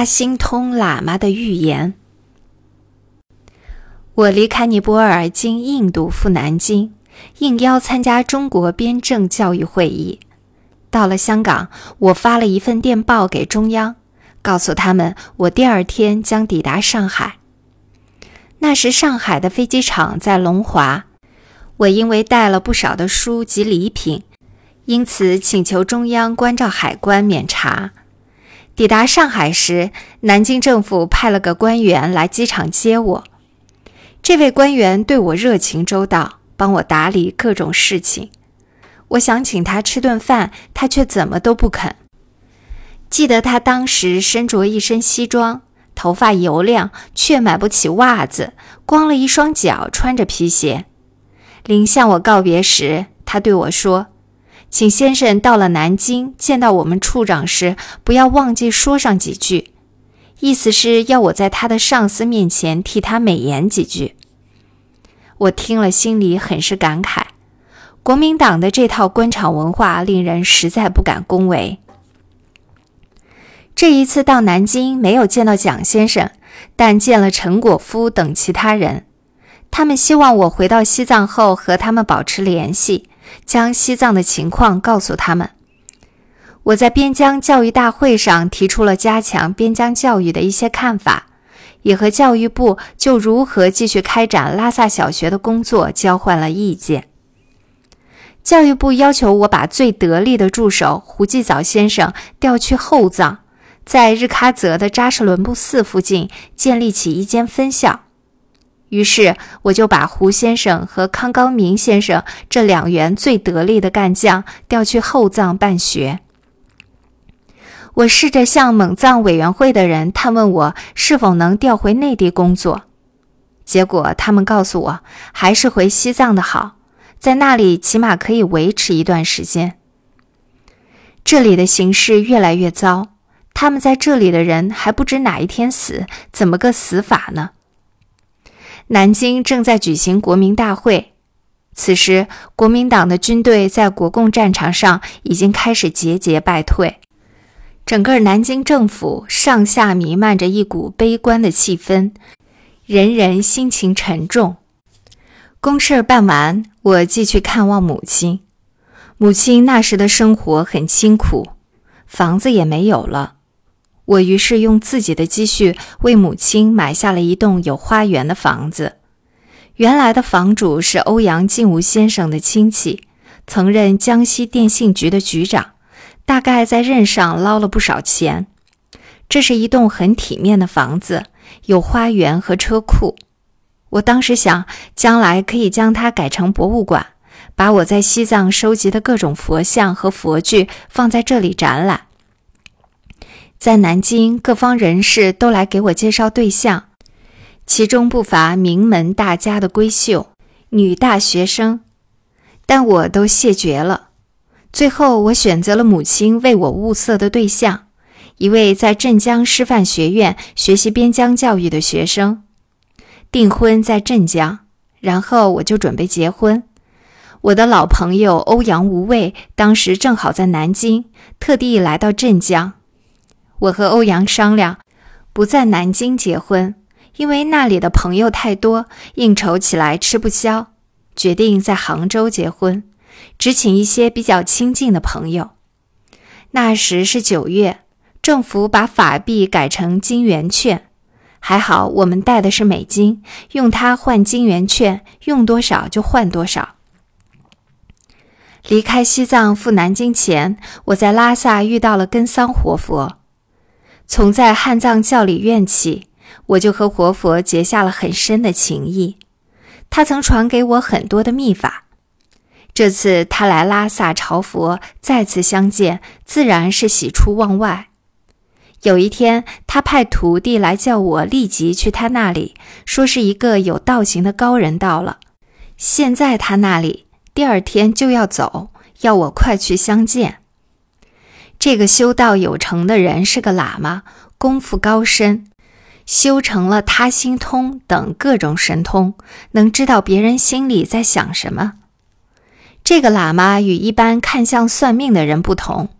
他心通喇嘛的预言。我离开尼泊尔，经印度赴南京，应邀参加中国边政教育会议。到了香港，我发了一份电报给中央，告诉他们我第二天将抵达上海。那时上海的飞机场在龙华，我因为带了不少的书及礼品，因此请求中央关照海关免查。抵达上海时，南京政府派了个官员来机场接我。这位官员对我热情周到，帮我打理各种事情。我想请他吃顿饭，他却怎么都不肯。记得他当时身着一身西装，头发油亮，却买不起袜子，光了一双脚，穿着皮鞋。临向我告别时，他对我说：“请先生到了南京见到我们处长时，不要忘记说上几句。”意思是要我在他的上司面前替他美言几句。我听了，心里很是感慨。国民党的这套官场文化令人实在不敢恭维。这一次到南京没有见到蒋先生，但见了陈果夫等其他人。他们希望我回到西藏后和他们保持联系，将西藏的情况告诉他们。我在边疆教育大会上提出了加强边疆教育的一些看法，也和教育部就如何继续开展拉萨小学的工作交换了意见。教育部要求我把最得力的助手胡继藻先生调去后藏，在日喀则的扎什伦布寺附近建立起一间分校。于是，我就把胡先生和康高明先生这两员最得力的干将调去后藏办学。我试着向蒙藏委员会的人探问我是否能调回内地工作，结果他们告诉我还是回西藏的好。在那里起码可以维持一段时间。这里的形势越来越糟，他们在这里的人还不知哪一天死，怎么个死法呢？南京正在举行国民大会，此时国民党的军队在国共战场上已经开始节节败退，整个南京政府上下弥漫着一股悲观的气氛，人人心情沉重。公事办完，我继续看望母亲。母亲那时的生活很清苦，房子也没有了。我于是用自己的积蓄为母亲买下了一栋有花园的房子。原来的房主是欧阳靖吾先生的亲戚，曾任江西电信局的局长，大概在任上捞了不少钱。这是一栋很体面的房子，有花园和车库。我当时想，将来可以将它改成博物馆，把我在西藏收集的各种佛像和佛具放在这里展览。在南京，各方人士都来给我介绍对象，其中不乏名门大家的闺秀、女大学生，但我都谢绝了。最后，我选择了母亲为我物色的对象，一位在镇江师范学院学习边疆教育的学生。订婚在镇江，然后我就准备结婚。我的老朋友欧阳无畏当时正好在南京，特地来到镇江。我和欧阳商量，不在南京结婚，因为那里的朋友太多，应酬起来吃不消。决定在杭州结婚，只请一些比较亲近的朋友。那时是九月，政府把法币改成金圆券。还好，我们带的是美金，用它换金圆券，用多少就换多少。离开西藏赴南京前，我在拉萨遇到了根桑活佛。从在汉藏教里院起，我就和活佛结下了很深的情谊。他曾传给我很多的秘法。这次他来拉萨朝佛，再次相见，自然是喜出望外。有一天，他派徒弟来叫我立即去他那里，说是一个有道行的高人到了，现在他那里，第二天就要走，要我快去相见。这个修道有成的人是个喇嘛，功夫高深，修成了他心通等各种神通，能知道别人心里在想什么。这个喇嘛与一般看相算命的人不同，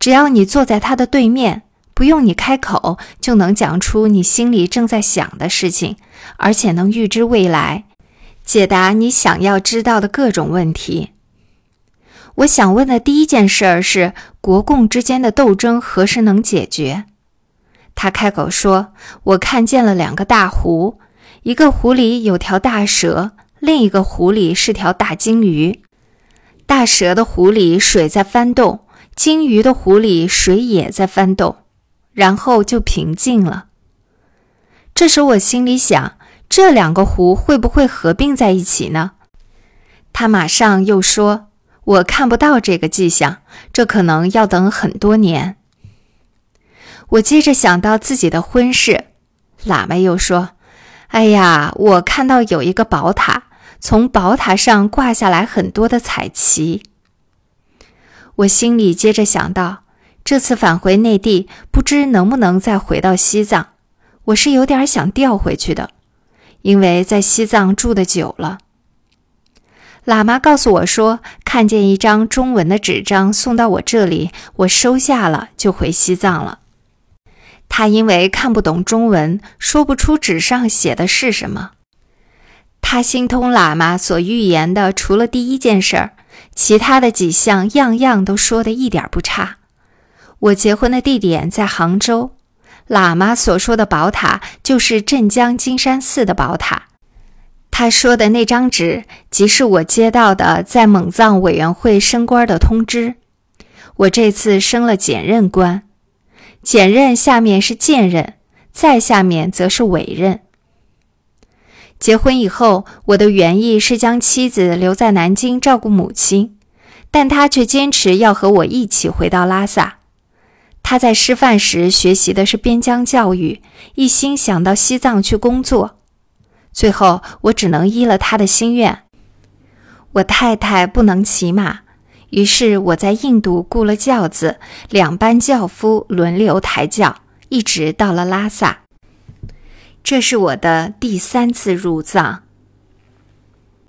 只要你坐在他的对面。不用你开口就能讲出你心里正在想的事情，而且能预知未来，解答你想要知道的各种问题。我想问的第一件事儿是国共之间的斗争何时能解决？他开口说：“我看见了两个大湖，一个湖里有条大蛇，另一个湖里是条大鲸鱼。大蛇的湖里水在翻动，鲸鱼的湖里水也在翻动，然后就平静了。这时我心里想，这两个湖会不会合并在一起呢？”他马上又说。我看不到这个迹象，这可能要等很多年。我接着想到自己的婚事，喇嘛又说：“哎呀，我看到有一个宝塔，从宝塔上挂下来很多的彩旗。”我心里接着想到，这次返回内地，不知能不能再回到西藏。我是有点想调回去的，因为在西藏住的久了。喇嘛告诉我说，看见一张中文的纸张送到我这里，我收下了，就回西藏了。他因为看不懂中文，说不出纸上写的是什么。他心通喇嘛所预言的，除了第一件事儿，其他的几项样样都说的一点不差。我结婚的地点在杭州，喇嘛所说的宝塔就是镇江金山寺的宝塔。他说的那张纸，即是我接到的在蒙藏委员会升官的通知。我这次升了检任官，检任下面是荐任，再下面则是委任。结婚以后，我的原意是将妻子留在南京照顾母亲，但他却坚持要和我一起回到拉萨。他在师范时学习的是边疆教育，一心想到西藏去工作。最后，我只能依了他的心愿。我太太不能骑马，于是我在印度雇了轿子，两班轿夫轮流抬轿，一直到了拉萨。这是我的第三次入藏。